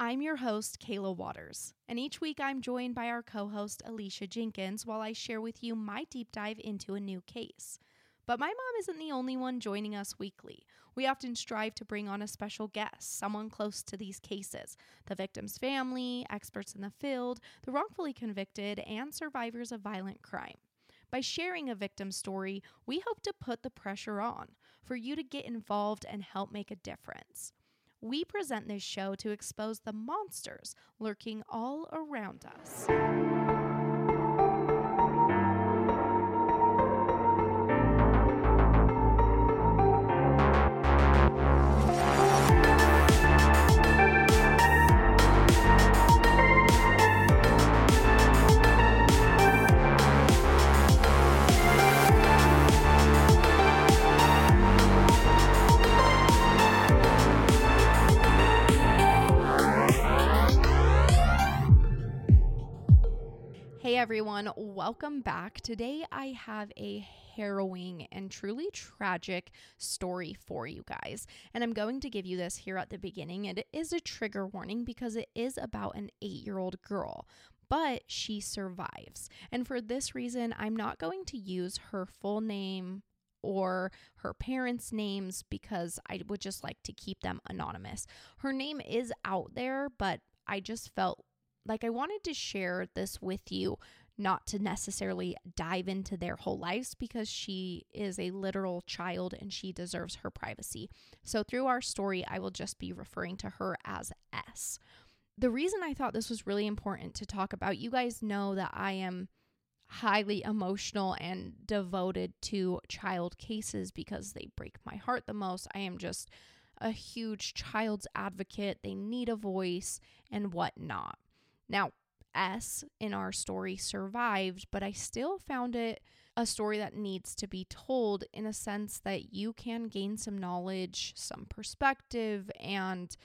I'm your host, Kayla Waters, and each week I'm joined by our co host, Alicia Jenkins, while I share with you my deep dive into a new case. But my mom isn't the only one joining us weekly. We often strive to bring on a special guest, someone close to these cases the victim's family, experts in the field, the wrongfully convicted, and survivors of violent crime. By sharing a victim story, we hope to put the pressure on for you to get involved and help make a difference. We present this show to expose the monsters lurking all around us. Hey everyone, welcome back. Today I have a harrowing and truly tragic story for you guys. And I'm going to give you this here at the beginning. And it is a trigger warning because it is about an eight year old girl. But she survives. And for this reason, I'm not going to use her full name or her parents' names because I would just like to keep them anonymous. Her name is out there, but I just felt like I wanted to share this with you, not to necessarily dive into their whole lives because she is a literal child and she deserves her privacy. So through our story, I will just be referring to her as S. The reason I thought this was really important to talk about, you guys know that I am highly emotional and devoted to child cases because they break my heart the most. I am just a huge child's advocate. They need a voice and whatnot. Now, S in our story survived, but I still found it a story that needs to be told in a sense that you can gain some knowledge, some perspective, and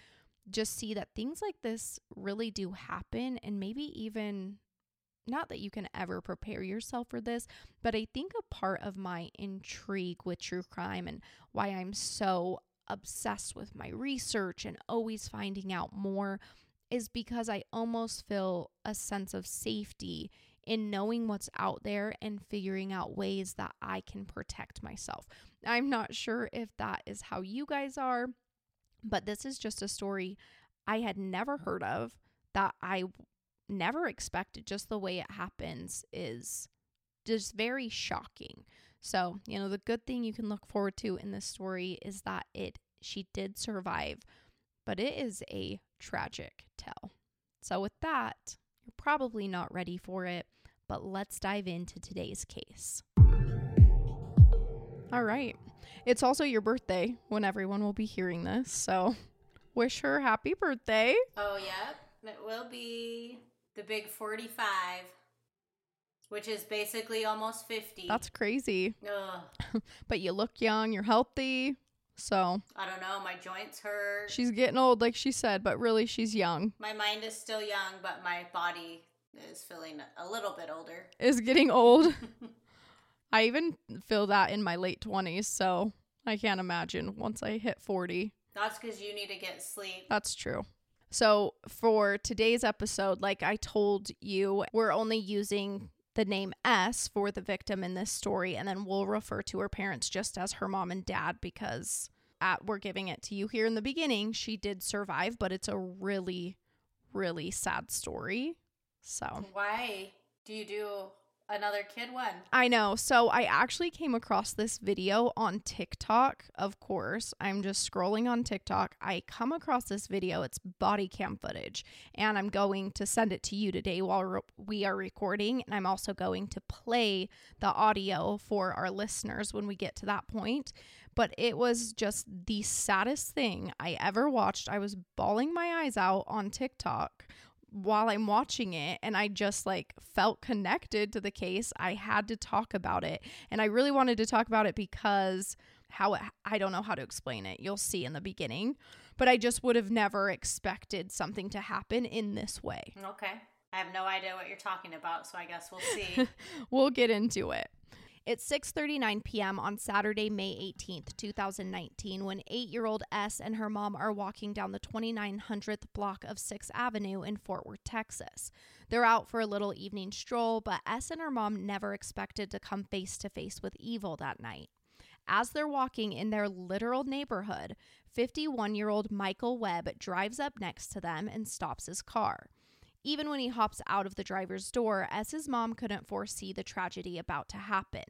just see that things like this really do happen. And maybe even not that you can ever prepare yourself for this, but I think a part of my intrigue with true crime and why I'm so obsessed with my research and always finding out more is because I almost feel a sense of safety in knowing what's out there and figuring out ways that I can protect myself. I'm not sure if that is how you guys are, but this is just a story I had never heard of that I never expected. Just the way it happens is just very shocking. So, you know, the good thing you can look forward to in this story is that it she did survive, but it is a tragic tale. So, with that, you're probably not ready for it, but let's dive into today's case. All right. It's also your birthday when everyone will be hearing this. So, wish her happy birthday. Oh, yep. It will be the big 45, which is basically almost 50. That's crazy. Ugh. But you look young, you're healthy. So, I don't know. My joints hurt. she's getting old, like she said, but really she's young. my mind is still young, but my body is feeling a little bit older. Is getting old. I even feel that in my late 20s. So, I can't imagine once I hit 40. That's because you need to get sleep. That's true. So, for today's episode, like I told you, we're only using the name S for the victim in this story, and then we'll refer to her parents just as her mom and dad because at, we're giving it to you here in the beginning. She did survive, but it's a really, really sad story. So, Why do you do another kid one? I know. So I actually came across this video on TikTok. Of course, I'm just scrolling on TikTok. I come across this video. It's body cam footage, and I'm going to send it to you today while re- we are recording. And I'm also going to play the audio for our listeners when we get to that point. But it was just the saddest thing I ever watched. I was bawling my eyes out on TikTok while I'm watching it and I just like felt connected to the case. I had to talk about it. And I really wanted to talk about it because how it, I don't know how to explain it. You'll see in the beginning, but I just would have never expected something to happen in this way. Okay. I have no idea what you're talking about, so I guess we'll see. we'll get into it. It's 6:39 p.m. on Saturday, May 18th, 2019, when 8-year-old S and her mom are walking down the 2900th block of 6th Avenue in Fort Worth, Texas. They're out for a little evening stroll, but S and her mom never expected to come face to face with evil that night. As they're walking in their literal neighborhood, 51 year old Michael Webb drives up next to them and stops his car. Even when he hops out of the driver's door, as his mom couldn't foresee the tragedy about to happen.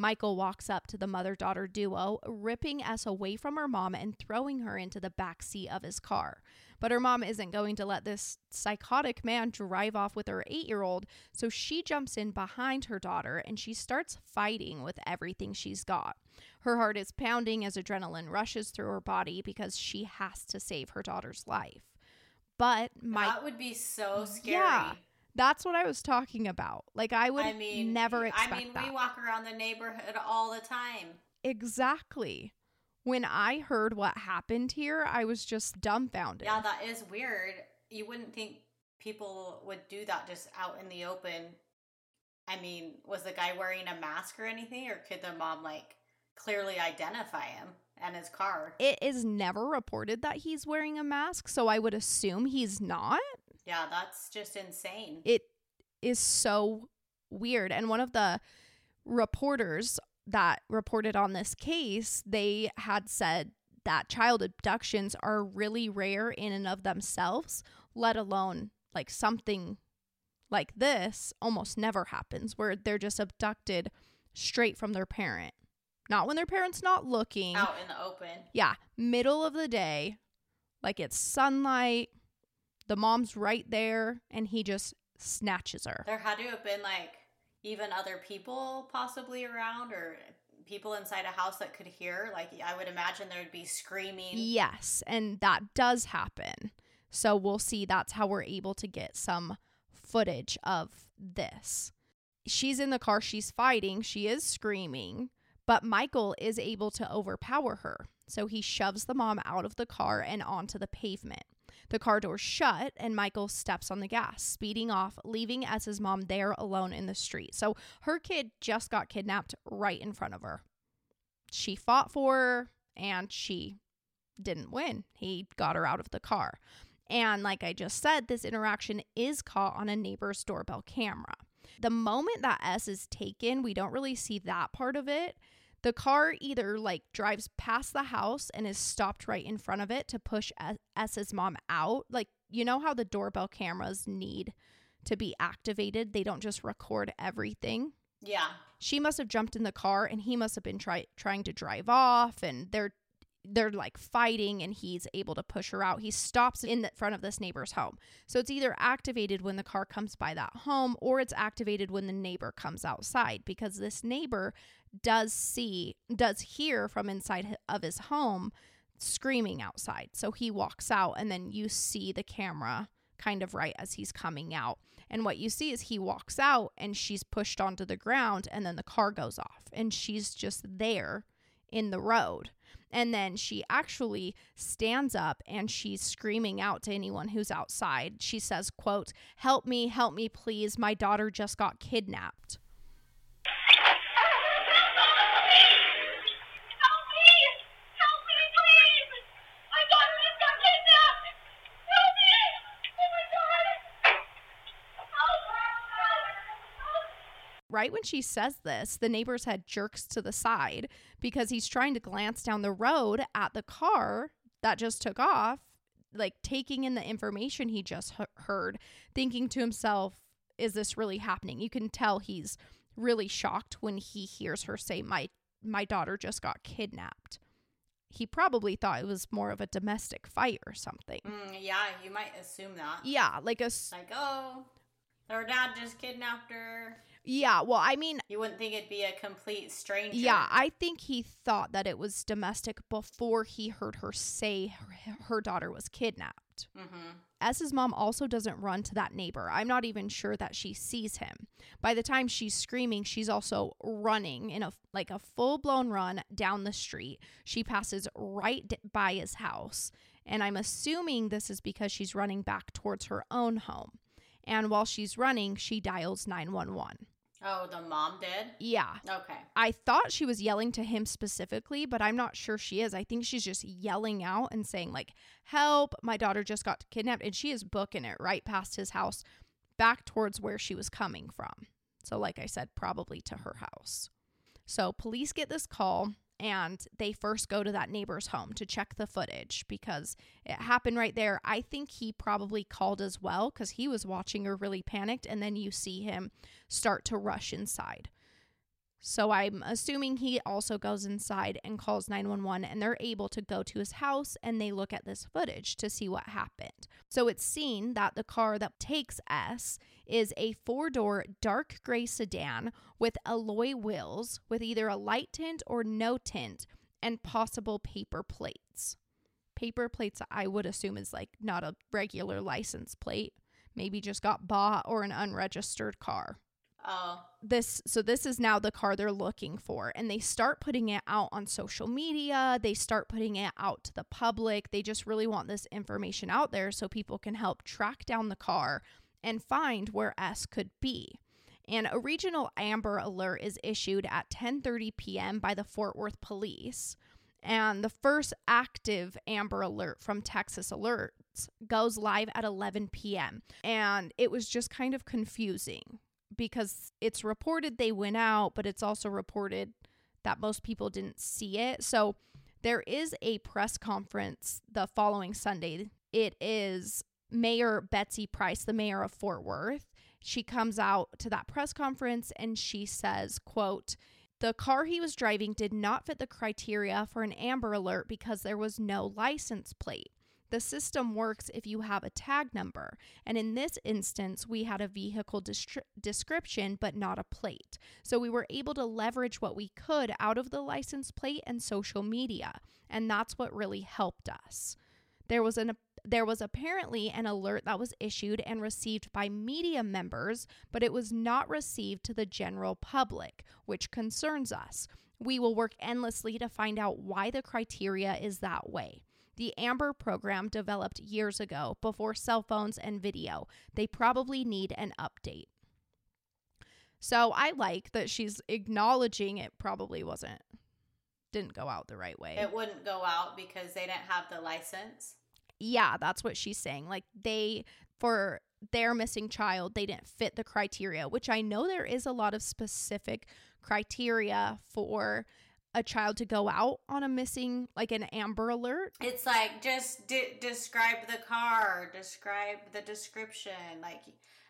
Michael walks up to the mother daughter duo, ripping S away from her mom and throwing her into the back seat of his car. But her mom isn't going to let this psychotic man drive off with her eight year old, so she jumps in behind her daughter and she starts fighting with everything she's got. Her heart is pounding as adrenaline rushes through her body because she has to save her daughter's life. But my that would be so scary. Yeah. That's what I was talking about. Like I would I mean, never expect I mean, that. we walk around the neighborhood all the time. exactly. When I heard what happened here, I was just dumbfounded. Yeah, that is weird. You wouldn't think people would do that just out in the open. I mean, was the guy wearing a mask or anything, or could the mom like clearly identify him and his car? It is never reported that he's wearing a mask, so I would assume he's not. Yeah, that's just insane. It is so weird. And one of the reporters that reported on this case, they had said that child abductions are really rare in and of themselves, let alone like something like this almost never happens where they're just abducted straight from their parent. Not when their parent's not looking. Out in the open. Yeah, middle of the day, like it's sunlight, the mom's right there, and he just snatches her. There had to have been like even other people possibly around or people inside a house that could hear. Like I would imagine there'd be screaming. Yes, and that does happen. So we'll see that's how we're able to get some footage of this. She's in the car, she's fighting, she is screaming, but Michael is able to overpower her. So he shoves the mom out of the car and onto the pavement. The car doors shut, and Michael steps on the gas, speeding off, leaving S's mom there alone in the street. So her kid just got kidnapped right in front of her. She fought for her, and she didn't win. He got her out of the car. And like I just said, this interaction is caught on a neighbor's doorbell camera. The moment that S is taken, we don't really see that part of it. The car either like drives past the house and is stopped right in front of it to push S's mom out. Like, you know how the doorbell cameras need to be activated? They don't just record everything. Yeah. She must have jumped in the car and he must have been try- trying to drive off and they're they're like fighting and he's able to push her out. He stops in the front of this neighbor's home. So it's either activated when the car comes by that home or it's activated when the neighbor comes outside because this neighbor does see does hear from inside of his home screaming outside. So he walks out and then you see the camera kind of right as he's coming out. And what you see is he walks out and she's pushed onto the ground and then the car goes off and she's just there in the road. And then she actually stands up and she's screaming out to anyone who's outside. She says, quote, "Help me, help me please. My daughter just got kidnapped." Right when she says this, the neighbor's head jerks to the side because he's trying to glance down the road at the car that just took off, like taking in the information he just heard, thinking to himself, is this really happening? You can tell he's really shocked when he hears her say my my daughter just got kidnapped. He probably thought it was more of a domestic fight or something. Mm, yeah, you might assume that. Yeah, like a like oh, her dad just kidnapped her. Yeah, well, I mean, you wouldn't think it'd be a complete stranger. Yeah, I think he thought that it was domestic before he heard her say her, her daughter was kidnapped. Mm-hmm. S's mom also doesn't run to that neighbor. I'm not even sure that she sees him. By the time she's screaming, she's also running in a like a full-blown run down the street. She passes right by his house, and I'm assuming this is because she's running back towards her own home. And while she's running, she dials 911. Oh, the mom did? Yeah. Okay. I thought she was yelling to him specifically, but I'm not sure she is. I think she's just yelling out and saying, like, help, my daughter just got kidnapped. And she is booking it right past his house back towards where she was coming from. So, like I said, probably to her house. So, police get this call and they first go to that neighbor's home to check the footage because it happened right there. I think he probably called as well because he was watching her really panicked, and then you see him start to rush inside. So I'm assuming he also goes inside and calls 911 and they're able to go to his house and they look at this footage to see what happened. So it's seen that the car that takes S is a four-door dark gray sedan with alloy wheels with either a light tint or no tint and possible paper plates. Paper plates I would assume is like not a regular license plate, maybe just got bought or an unregistered car Oh. this so this is now the car they're looking for and they start putting it out on social media they start putting it out to the public they just really want this information out there so people can help track down the car and find where s could be and a regional amber alert is issued at 10:30 p.m. by the Fort Worth police and the first active amber alert from Texas alerts goes live at 11 p.m. and it was just kind of confusing because it's reported they went out, but it's also reported that most people didn't see it. So there is a press conference the following Sunday. It is Mayor Betsy Price, the mayor of Fort Worth. She comes out to that press conference and she says, quote, the car he was driving did not fit the criteria for an Amber Alert because there was no license plate. The system works if you have a tag number, and in this instance, we had a vehicle destri- description but not a plate. So we were able to leverage what we could out of the license plate and social media, and that's what really helped us. There was an there was apparently an alert that was issued and received by media members, but it was not received to the general public, which concerns us. We will work endlessly to find out why the criteria is that way. The Amber program developed years ago before cell phones and video. They probably need an update. So I like that she's acknowledging it probably wasn't, didn't go out the right way. It wouldn't go out because they didn't have the license. yeah, that's what she's saying. Like they, for their missing child, they didn't fit the criteria, which I know there is a lot of specific criteria for a child to go out on a missing, like an Amber Alert. It's like just de- describe the car, describe the description. Like,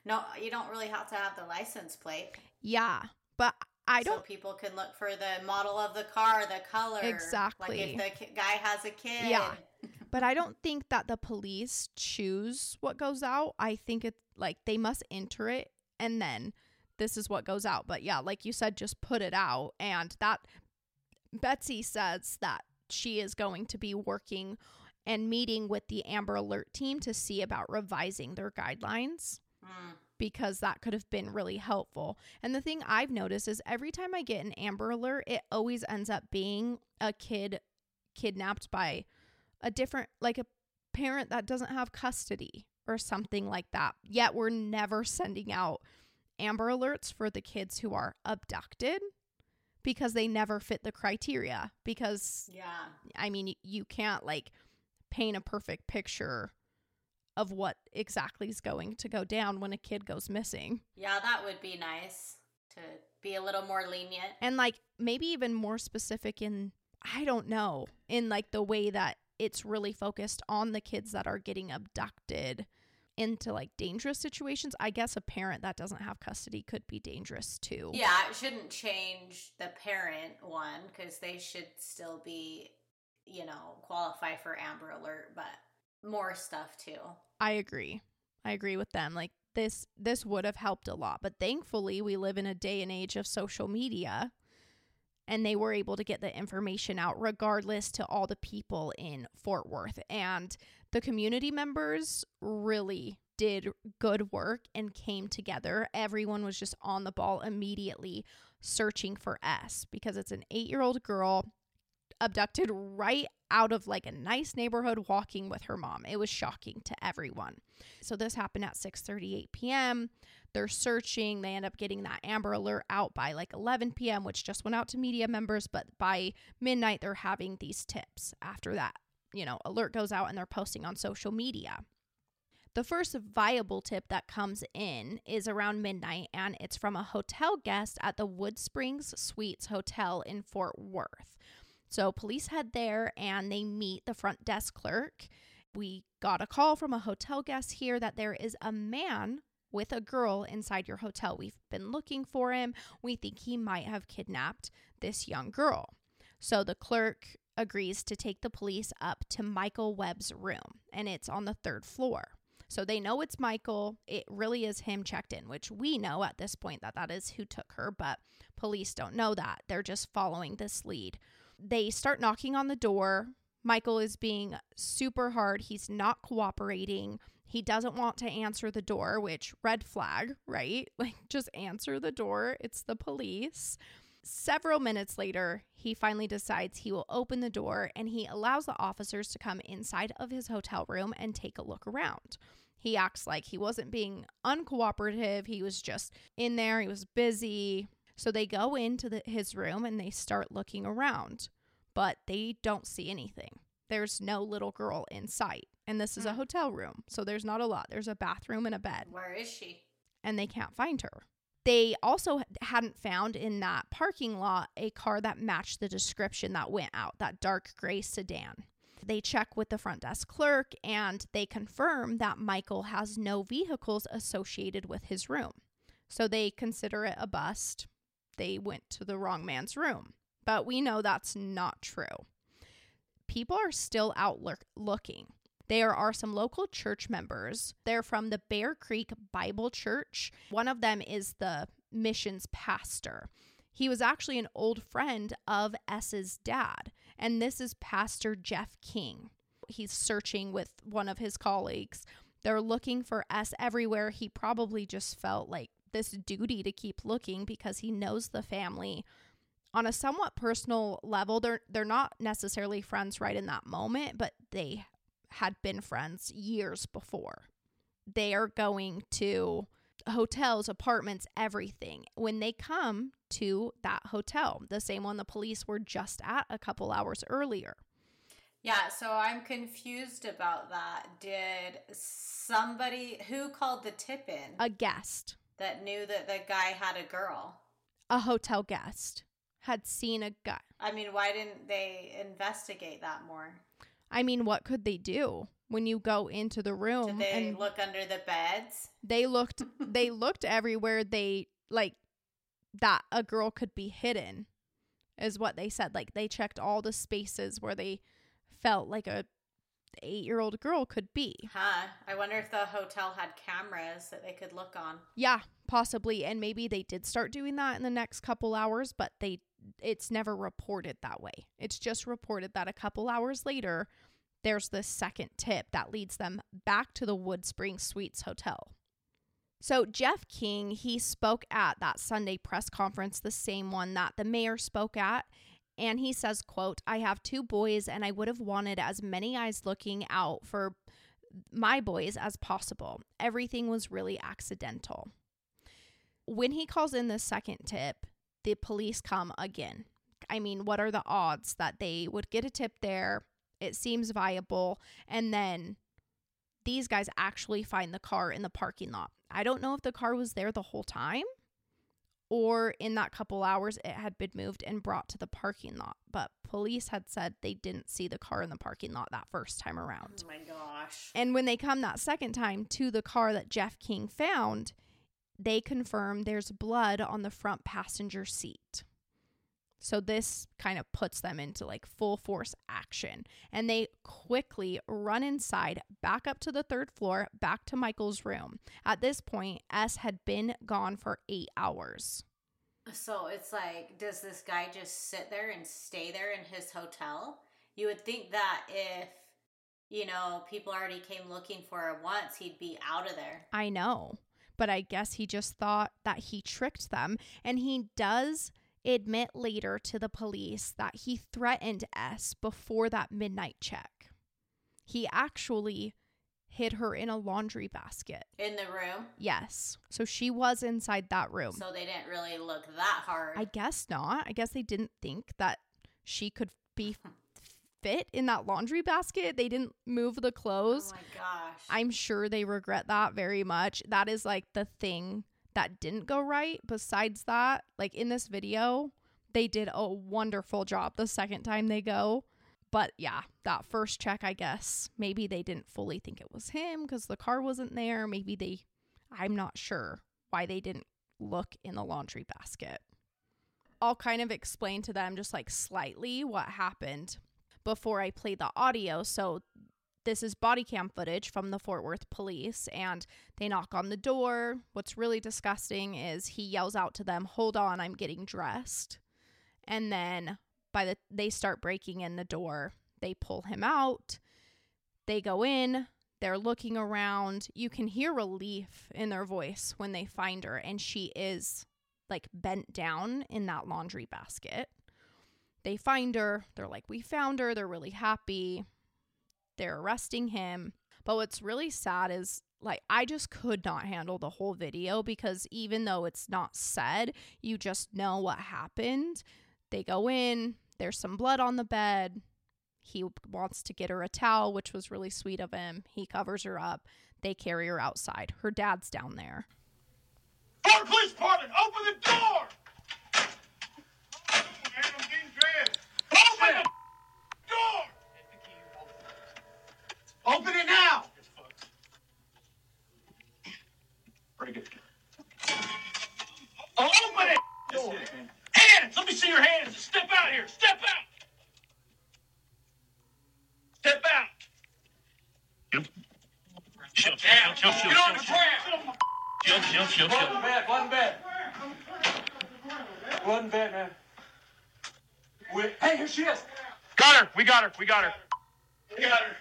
no, you don't really have to have the license plate. Yeah, but I don't. people can look for the model of the car, the color. Exactly. Like if the guy has a kid. Yeah. But I don't think that the police choose what goes out. I think it's like they must enter it and then this is what goes out. But yeah, like you said, just put it out. And that Betsy says that she is going to be working and meeting with the Amber Alert team to see about revising their guidelines Mm. because that could have been really helpful. And the thing I've noticed is every time I get an Amber Alert, it always ends up being a kid kidnapped by a different, like a parent that doesn't have custody or something like that. Yet we're never sending out Amber Alerts for the kids who are abducted because they never fit the criteria. Because, Yeah. I mean, you can't like paint a perfect picture of what exactly is going to go down when a kid goes missing. Yeah, that would be nice to be a little more lenient. And like maybe even more specific in I don't know, in like the way that it's really focused on the kids that are getting abducted into like dangerous situations. I guess a parent that doesn't have custody could be dangerous too. Yeah, it shouldn't change the parent one because they should still be, you know, qualify for Amber Alert, but more stuff too. I agree. I agree with them. Like this this would have helped a lot, but thankfully we live in a day and age of social media and they were able to get the information out regardless to all the people in Fort Worth and the community members really did good work and came together. Everyone was just on the ball immediately searching for S because it's an 8-year-old girl abducted right out of like a nice neighborhood walking with her mom. It was shocking to everyone. So this happened at 6:38 p.m. They're searching. They end up getting that Amber Alert out by like 11 p.m., which just went out to media members. But by midnight, they're having these tips. After that, you know, alert goes out and they're posting on social media. The first viable tip that comes in is around midnight, and it's from a hotel guest at the Wood Springs Suites Hotel in Fort Worth. So police head there and they meet the front desk clerk. We got a call from a hotel guest here that there is a man with a girl inside your hotel. We've been looking for him. We think he might have kidnapped this young girl. So the clerk agrees to take the police up to Michael Webb's room, and it's on the third floor. So they know it's Michael. It really is him checked in, which we know at this point that that is who took her, but police don't know that. They're just following this lead. They start knocking on the door. Michael is being super hard. He's not cooperating. He doesn't want to answer the door, which red flag, right? Like, just answer the door. It's the police. Several minutes later, he finally decides he will open the door and he allows the officers to come inside of his hotel room and take a look around. He acts like he wasn't being uncooperative. He was just in there, he was busy. So they go into the, his room and they start looking around, but they don't see anything. There's no little girl in sight. And this is a Hmm. hotel room, so there's not a lot. There's a bathroom and a bed, Where is she? and they can't find her. They also hadn't found in that parking lot a car that matched the description that went out, that dark gray sedan. They check with the front desk clerk and they confirm that Michael has no vehicles associated with his room. So they consider it a bust. They went to the wrong man's room. But we know that's not true. People are still out look- looking. There are some local church members. They're from the Bear Creek Bible Church. One of them is the missions pastor. He was actually an old friend of S's dad, and this is Pastor Jeff King. He's searching with one of his colleagues. They're looking for S everywhere. He probably just felt like this duty to keep looking because he knows the family on a somewhat personal level. They're they're not necessarily friends right in that moment, but they had been friends years before. They are going to hotels, apartments, everything. When they come to that hotel, the same one the police were just at a couple hours earlier. Yeah, so I'm confused about that. Did somebody who called the tip in A guest, that knew that the guy had a girl? a hotel guest, had seen a guy. I mean, why didn't they investigate that more? I mean, what could they do when you go into the room Did they and look under the beds? they looked they looked everywhere they like that a girl could be hidden is what they said like they checked all the spaces where they felt like a 8-year-old girl could be Huh. I wonder if the hotel had cameras that they could look on. yeah possibly and maybe they did start doing that in the next couple hours but they it's never reported that way. It's just reported that a couple hours later there's this second tip that leads them back to the wood springs suites hotel. So jeff king he spoke at that sunday press conference the same one that the mayor spoke at and he says quote i have two boys and i would have wanted as many eyes looking out for my boys as possible. Everything was really accidental. When he calls in the second tip, the police come again. I mean, what are the odds that they would get a tip there? It seems viable. And then these guys actually find the car in the parking lot. I don't know if the car was there the whole time or in that couple hours it had been moved and brought to the parking lot. But police had said they didn't see the car in the parking lot that first time around. Oh my gosh. And when they come that second time to the car that Jeff King found, they confirm there's blood on the front passenger seat. So this kind of puts them into like full force action. And they quickly run inside, back up to the third floor, back to Michael's room. At this point, S had been gone for eight hours. So it's like, does this guy just sit there and stay there in his hotel? You would think that if, you know, people already came looking for her once, he'd be out of there. I know. But I guess he just thought that he tricked them. And he does admit later to the police that he threatened S before that midnight check. He actually hid her in a laundry basket. In the room? Yes. So she was inside that room. So they didn't really look that hard. I guess not. I guess they didn't think that she could be fit in that laundry basket. They didn't move the clothes. Oh my gosh. I'm sure they regret that very much. That is like the thing that didn't go right. Besides that, like in this video, they did a wonderful job the second time they go. But yeah, that first check, I guess, maybe they didn't fully think it was him because the car wasn't there. Maybe they, I'm not sure why they didn't look in the laundry basket. I'll kind of explain to them just like slightly what happened before I play the audio. So this is body cam footage from the Fort Worth police and they knock on the door. What's really disgusting is he yells out to them, "Hold on, I'm getting dressed." And then by the they start breaking in the door. They pull him out. They go in. They're looking around. You can hear relief in their voice when they find her and she is like bent down in that laundry basket. They find her. They're like, "We found her." They're really happy. They're arresting him. But what's really sad is like I just could not handle the whole video because even though it's not said, you just know what happened. They go in, there's some blood on the bed. He wants to get her a towel, which was really sweet of him. He covers her up. They carry her outside. Her dad's down there. Police open the door! Man, I'm getting dressed. Open the door! Open it now! Very good. Open it! Hands! Let me see your hands! Step out here! Step out! Step out! Chill, chill, Down! chill, chill, Get on chill, the chill, ground! chill, chill, chill, Blood chill. in bed, blood in bed. Blood in bed, man. We, hey, here she is. Got her. We got her. We got her. We got her.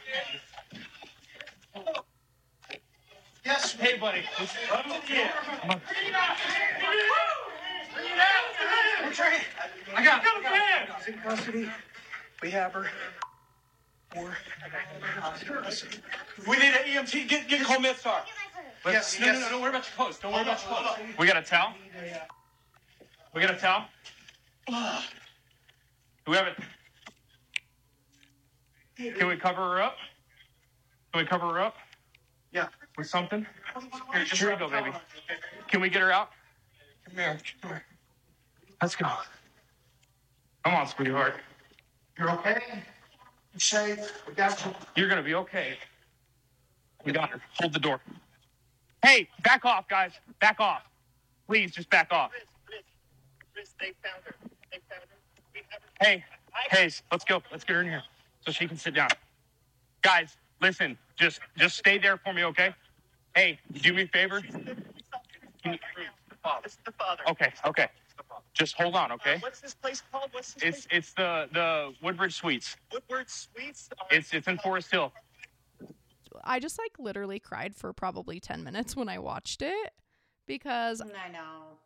Yes, hey, buddy. Yeah. Come on. We're trying. I got Come it. She's in custody. We have her. We're We need an EMT. Get get a call MedStar. Yes, no, no, no, don't worry about your clothes. Don't worry about your clothes. We got a towel. We got a towel. Do we have it? Can we cover her up? Can we cover her up Yeah. With something? Here, just Here we wrap go, baby. around? Can we get her out? Come here. Come here. Let's go. Come on, sweetheart. You're okay? You're safe. We got you. You're gonna be okay. We got her. Hold the door. Hey, back off, guys. Back off. Please, just back off. Hey, Hayes, let's go. Let's get her in here so she can sit down. Guys, listen. Just, just stay there for me, okay? Hey, do me a favor. This is the father. Okay, okay. Just hold on, okay? Uh, what's this place called? What's this It's, place? it's the the Woodbridge Suites. Woodward Suites. Uh, It's, it's in Forest Hill. I just like literally cried for probably 10 minutes when I watched it because I know.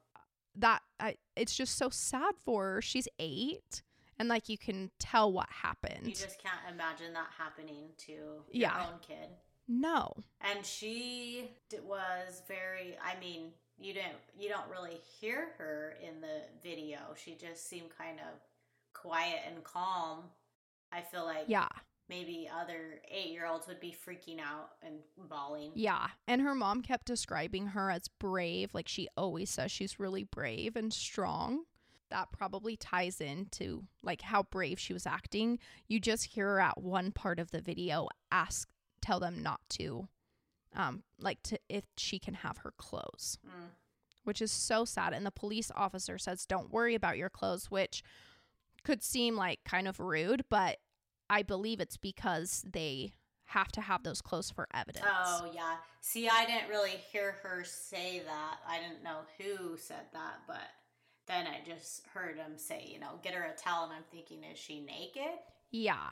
that I it's just so sad for her. She's 8 and like you can tell what happened. You just can't imagine that happening to Yeah. your own kid. No. And she was very. I mean, you didn't. You don't really hear her in the video. She just seemed kind of quiet and calm. I feel like Yeah. maybe other eight-year-olds would be freaking out and bawling. Yeah. And her mom kept describing her as brave. Like she always says she's really brave and strong. That probably ties into like how brave she was acting. You just hear her at one part of the video ask tell them not to um like to if she can have her clothes. Mm. Which is so sad and the police officer says don't worry about your clothes, which could seem like kind of rude, but I believe it's because they have to have those clothes for evidence. Oh yeah. See, I didn't really hear her say that. I didn't know who said that, but then I just heard him say, you know, get her a towel, and I'm thinking, is she naked? Yeah.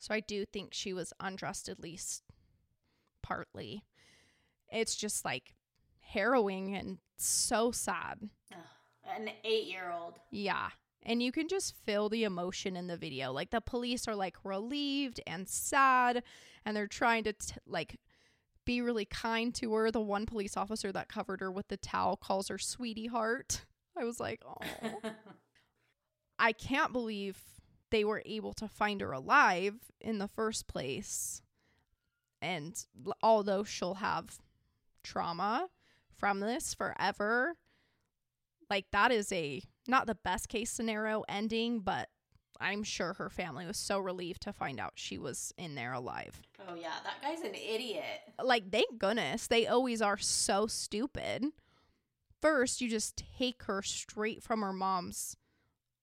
So I do think she was undressed at least partly. It's just like harrowing and so sad. Ugh. An eight year old. Yeah. And you can just feel the emotion in the video. Like the police are like relieved and sad and they're trying to t- like be really kind to her. The one police officer that covered her with the towel calls her sweetie heart. I was like, "Oh." I can't believe they were able to find her alive in the first place. And l- although she'll have trauma from this forever, like that is a not the best case scenario ending, but I'm sure her family was so relieved to find out she was in there alive. oh yeah, that guy's an idiot. Like, thank goodness. They always are so stupid. First, you just take her straight from her mom's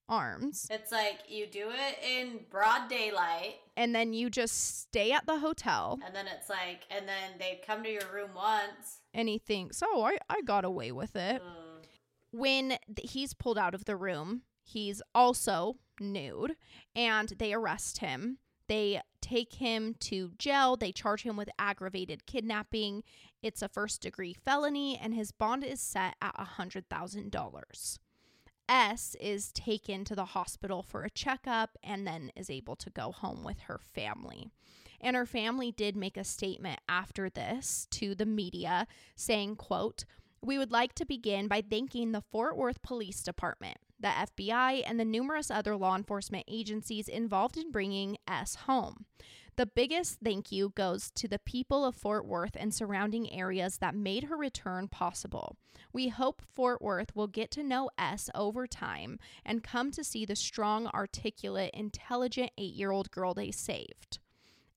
arms, It's like you do it in broad daylight, and then you just stay at the hotel, and then it's like, and then they come to your room once. and he thinks, oh, I, I got away with it. Ugh. when th- he's pulled out of the room, he's also nude and they arrest him. They take him to jail. They charge him with aggravated kidnapping. It's a first degree felony and his bond is set at a $100,000. S is taken to the hospital for a checkup and then is able to go home with her family. And her family did make a statement after this to the media saying, quote, we would like to begin by thanking the Fort Worth Police Department, the FBI, and the numerous other law enforcement agencies involved in bringing S home. The biggest thank you goes to the people of Fort Worth and surrounding areas that made her return possible. We hope Fort Worth will get to know S over time and come to see the strong, articulate, intelligent eight year old girl they saved.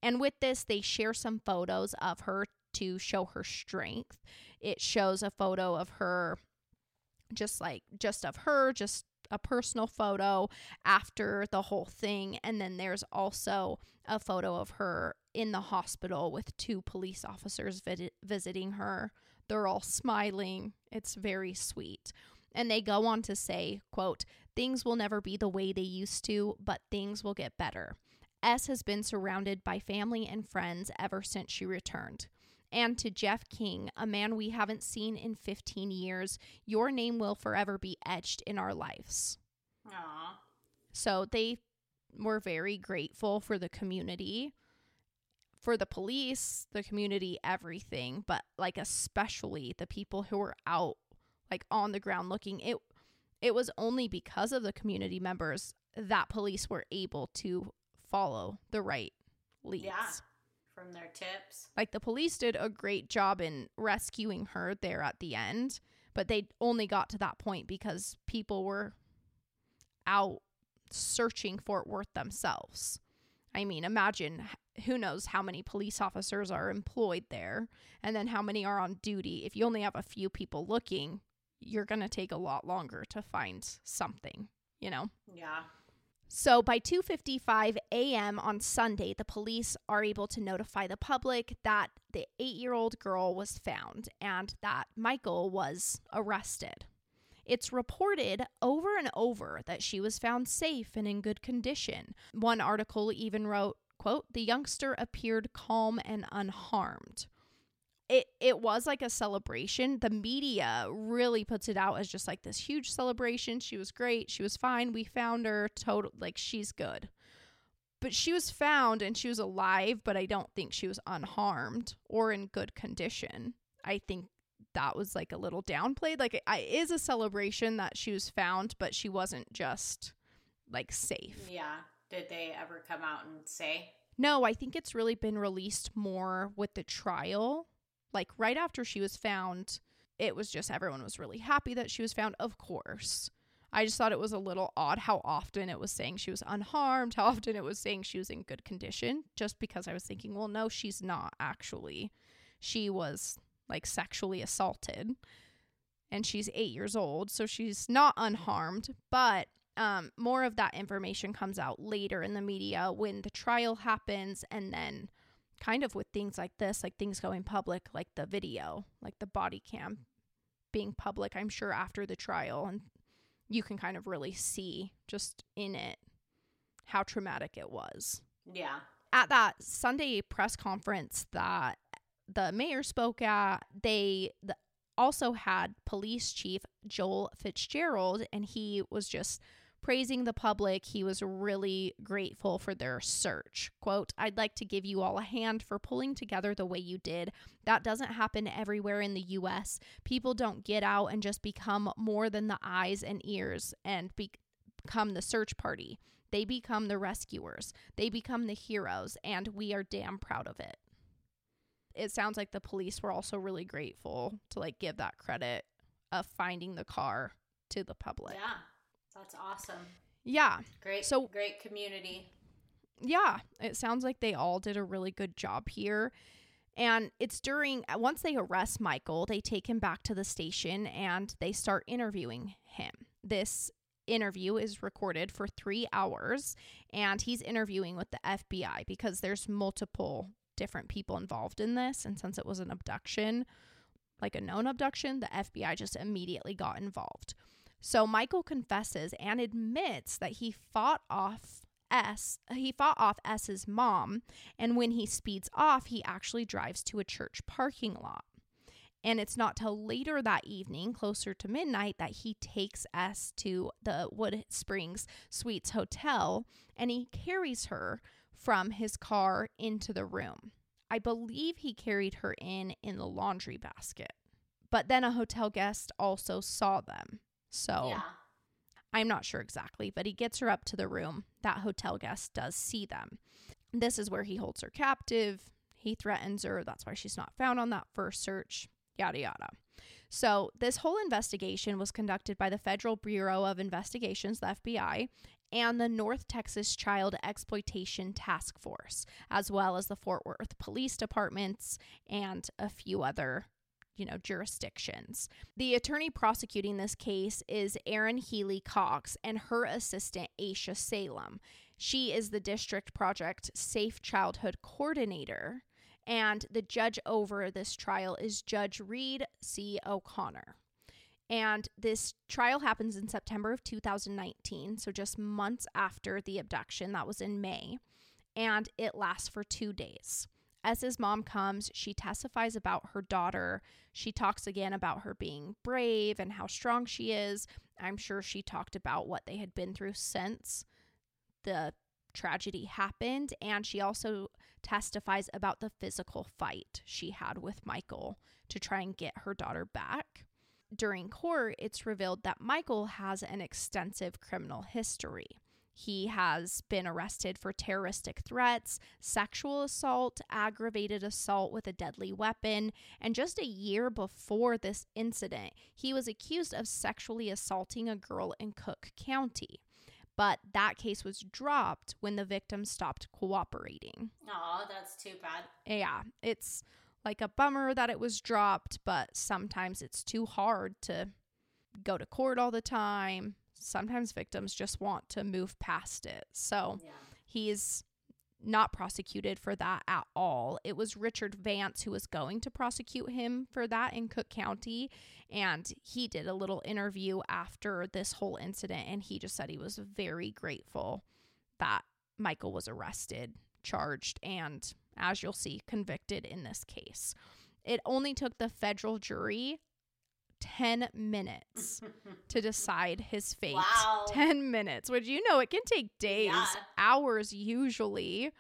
And with this, they share some photos of her to show her strength. It shows a photo of her, just like, just of her, just a personal photo after the whole thing. And then there's also a photo of her in the hospital with two police officers vid- visiting her. They're all smiling. It's very sweet. And they go on to say, quote, things will never be the way they used to, but things will get better. S has been surrounded by family and friends ever since she returned. And to Jeff King, a man we haven't seen in 15 years, your name will forever be etched in our lives. Aw. So they were very grateful for the community, for the police, the community, everything, but like especially the people who were out like on the ground looking. It it was only because of the community members that police were able to follow the right leads. Yeah. From their tips. Like the police did a great job in rescuing her there at the end, but they only got to that point because people were out searching Fort Worth themselves. I mean, imagine who knows how many police officers are employed there and then how many are on duty. If you only have a few people looking, you're going to take a lot longer to find something, you know? Yeah. So by 2:55 a.m. on Sunday, the police are able to notify the public that the 8-year-old girl was found and that Michael was arrested. It's reported over and over that she was found safe and in good condition. One article even wrote, quote, "The youngster appeared calm and unharmed." It it was like a celebration. The media really puts it out as just like this huge celebration. She was great. She was fine. We found her. Total like she's good. But she was found and she was alive, but I don't think she was unharmed or in good condition. I think that was like a little downplayed. Like it, it is a celebration that she was found, but she wasn't just like safe. Yeah. Did they ever come out and say? No, I think it's really been released more with the trial. Like right after she was found, it was just everyone was really happy that she was found, of course. I just thought it was a little odd how often it was saying she was unharmed, how often it was saying she was in good condition, just because I was thinking, well, no, she's not actually. She was like sexually assaulted and she's eight years old, so she's not unharmed, but um, more of that information comes out later in the media when the trial happens and then kind of with things like this like things going public like the video like the body cam being public i'm sure after the trial and you can kind of really see just in it how traumatic it was Yeah. at that sunday press conference that the mayor spoke at they the, also had police chief Joel Fitzgerald, and he was just praising the public. He was really grateful for their search. Quote, I'd like to give you all a hand for pulling together the way you did. That doesn't happen everywhere in the US. People don't get out and just become more than the eyes and ears and be- become the search party. They become the rescuers. They become the heroes, and we are damn proud of it. It sounds like the police were also really grateful to like give that credit of finding the car to the public. Yeah. That's awesome. Yeah. Great. So- great community. Yeah, it sounds like they all did a really good job here. And it's during, once they arrest Michael, they take him back to the station and they start interviewing him. This interview is recorded for three hours and he's interviewing with the FBI because there's multiple different people involved in this. And since it was an abduction, like a known abduction, the FBI just immediately got involved. So Michael confesses and admits that he fought off S. He fought off S's mom, and when he speeds off, he actually drives to a church parking lot. And it's not till later that evening, closer to midnight, that he takes S to the Wood Springs Suites Hotel and he carries her from his car into the room. I believe he carried her in in the laundry basket. But then a hotel guest also saw them. So Yeah. I'm not sure exactly, but he gets her up to the room. That hotel guest does see them. This is where he holds her captive. He threatens her. That's why she's not found on that first search, yada, yada. So, this whole investigation was conducted by the Federal Bureau of Investigations, the FBI, and the North Texas Child Exploitation Task Force, as well as the Fort Worth Police Departments and a few other you know, jurisdictions. The attorney prosecuting this case is Erin Nealy Cox and her assistant Aisha Salem. She is the district project Safe Childhood Coordinator, and the judge over this trial is Judge Reed C. O'Connor. And this trial happens in September of 2019, so just months after the abduction. That was in May. And it lasts for two days. As his mom comes, she testifies about her daughter. She talks again about her being brave and how strong she is. I'm sure she talked about what they had been through since the tragedy happened. And she also testifies about the physical fight she had with Michael to try and get her daughter back. During court, it's revealed that Michael has an extensive criminal history. He has been arrested for terroristic threats, sexual assault, aggravated assault with a deadly weapon, and just a year before this incident, he was accused of sexually assaulting a girl in Cook County. But that case was dropped when the victim stopped cooperating. Oh, that's too bad. Yeah, it's like a bummer that it was dropped, but sometimes it's too hard to go to court all the time. Sometimes victims just want to move past it. So Yeah. he's not prosecuted for that at all. It was Richard Vance who was going to prosecute him for that in Cook County. And he did a little interview after this whole incident. And he just said he was very grateful that Michael was arrested, charged, and as you'll see, convicted in this case. It only took the federal jury 10 minutes to decide his fate. Wow. 10 minutes, which you know it can take days, Yeah. hours usually.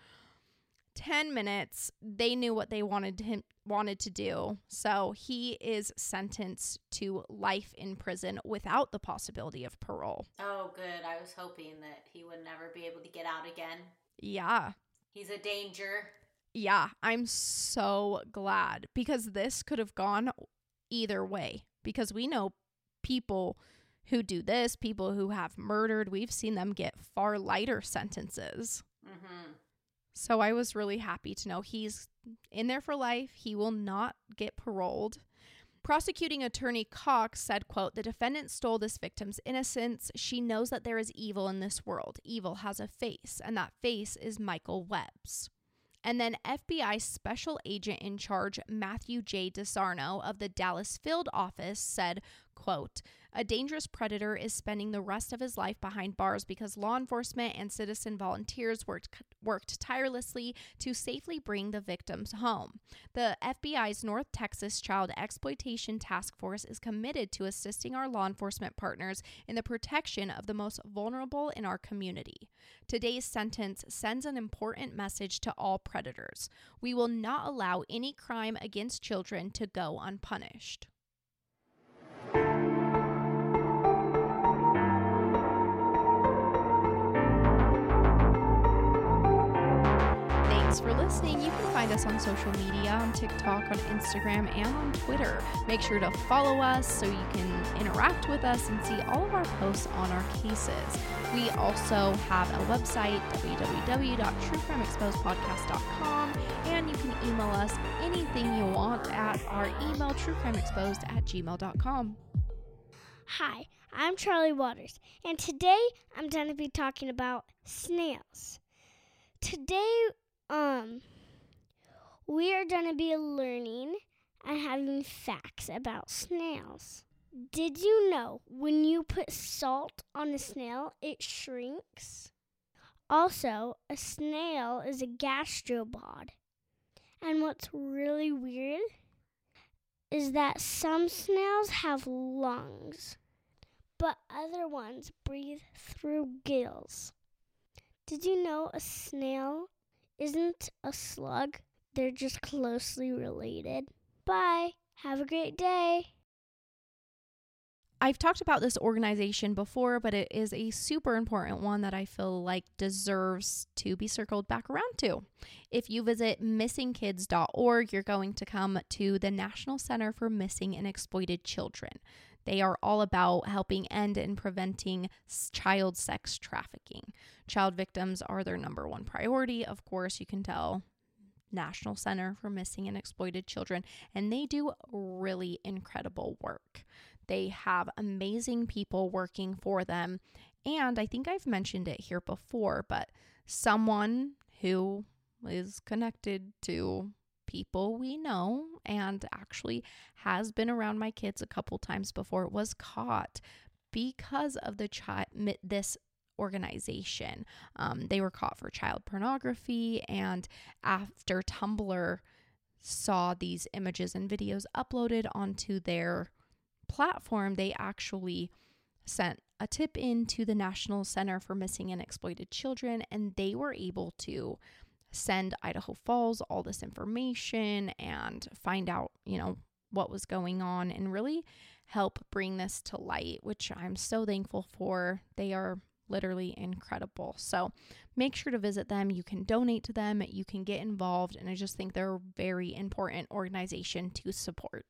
10 minutes. They knew what they wanted him wanted to do. So he is sentenced to life in prison without the possibility of parole. Oh, good. I was hoping that he would never be able to get out again. Yeah. He's a danger. Yeah, I'm so glad because this could have gone either way because we know people who do this, people who have murdered, we've seen them get far lighter sentences. Mm-hmm. So I was really happy to know he's in there for life. He will not get paroled. Prosecuting attorney Cox said, quote, "The defendant stole this victim's innocence. She knows that there is evil in this world. Evil has a face, and that face is Michael Webb's." And then FBI special agent in charge Matthew J. DeSarno of the Dallas field office said, Quote, a dangerous predator is spending the rest of his life behind bars because law enforcement and citizen volunteers worked, worked tirelessly to safely bring the victims home. The FBI's North Texas Child Exploitation Task Force is committed to assisting our law enforcement partners in the protection of the most vulnerable in our community. Today's sentence sends an important message to all predators. We will not allow any crime against children to go unpunished. Thanks for listening. You can find us on social media on TikTok, on Instagram, and on Twitter. Make sure to follow us so you can interact with us and see all of our posts on our cases. We also have a website, www.truecrimeexposedpodcast.com, and you can email us anything you want at our email, truecrimeexposed at gmail.com. Hi, I'm Charlie Waters, and today I'm going to be talking about snails. Today, um, we are going to be learning and having facts about snails. Did you know when you put salt on a snail, it shrinks? Also, a snail is a gastropod. And what's really weird is that some snails have lungs, but other ones breathe through gills. Did you know a snail isn't a slug? They're just closely related. Bye. Have a great day. I've talked about this organization before, but it is a super important one that I feel like deserves to be circled back around to. If you visit missingkids.org, you're going to come to the National Center for Missing and Exploited Children. They are all about helping end and preventing child sex trafficking. Child victims are their number one priority. Of course, you can tell National Center for Missing and Exploited Children, and they do really incredible work. They have amazing people working for them. And I think I've mentioned it here before, but someone who is connected to people we know and actually has been around my kids a couple times before was caught because of the child this organization. Um, they were caught for child pornography, and after Tumblr saw these images and videos uploaded onto their platform, they actually sent a tip in to the National Center for Missing and Exploited Children, and they were able to send Idaho Falls all this information and find out, you know, what was going on and really help bring this to light, which I'm so thankful for. They are literally incredible. So make sure to visit them. You can donate to them, you can get involved, and I just think they're a very important organization to support.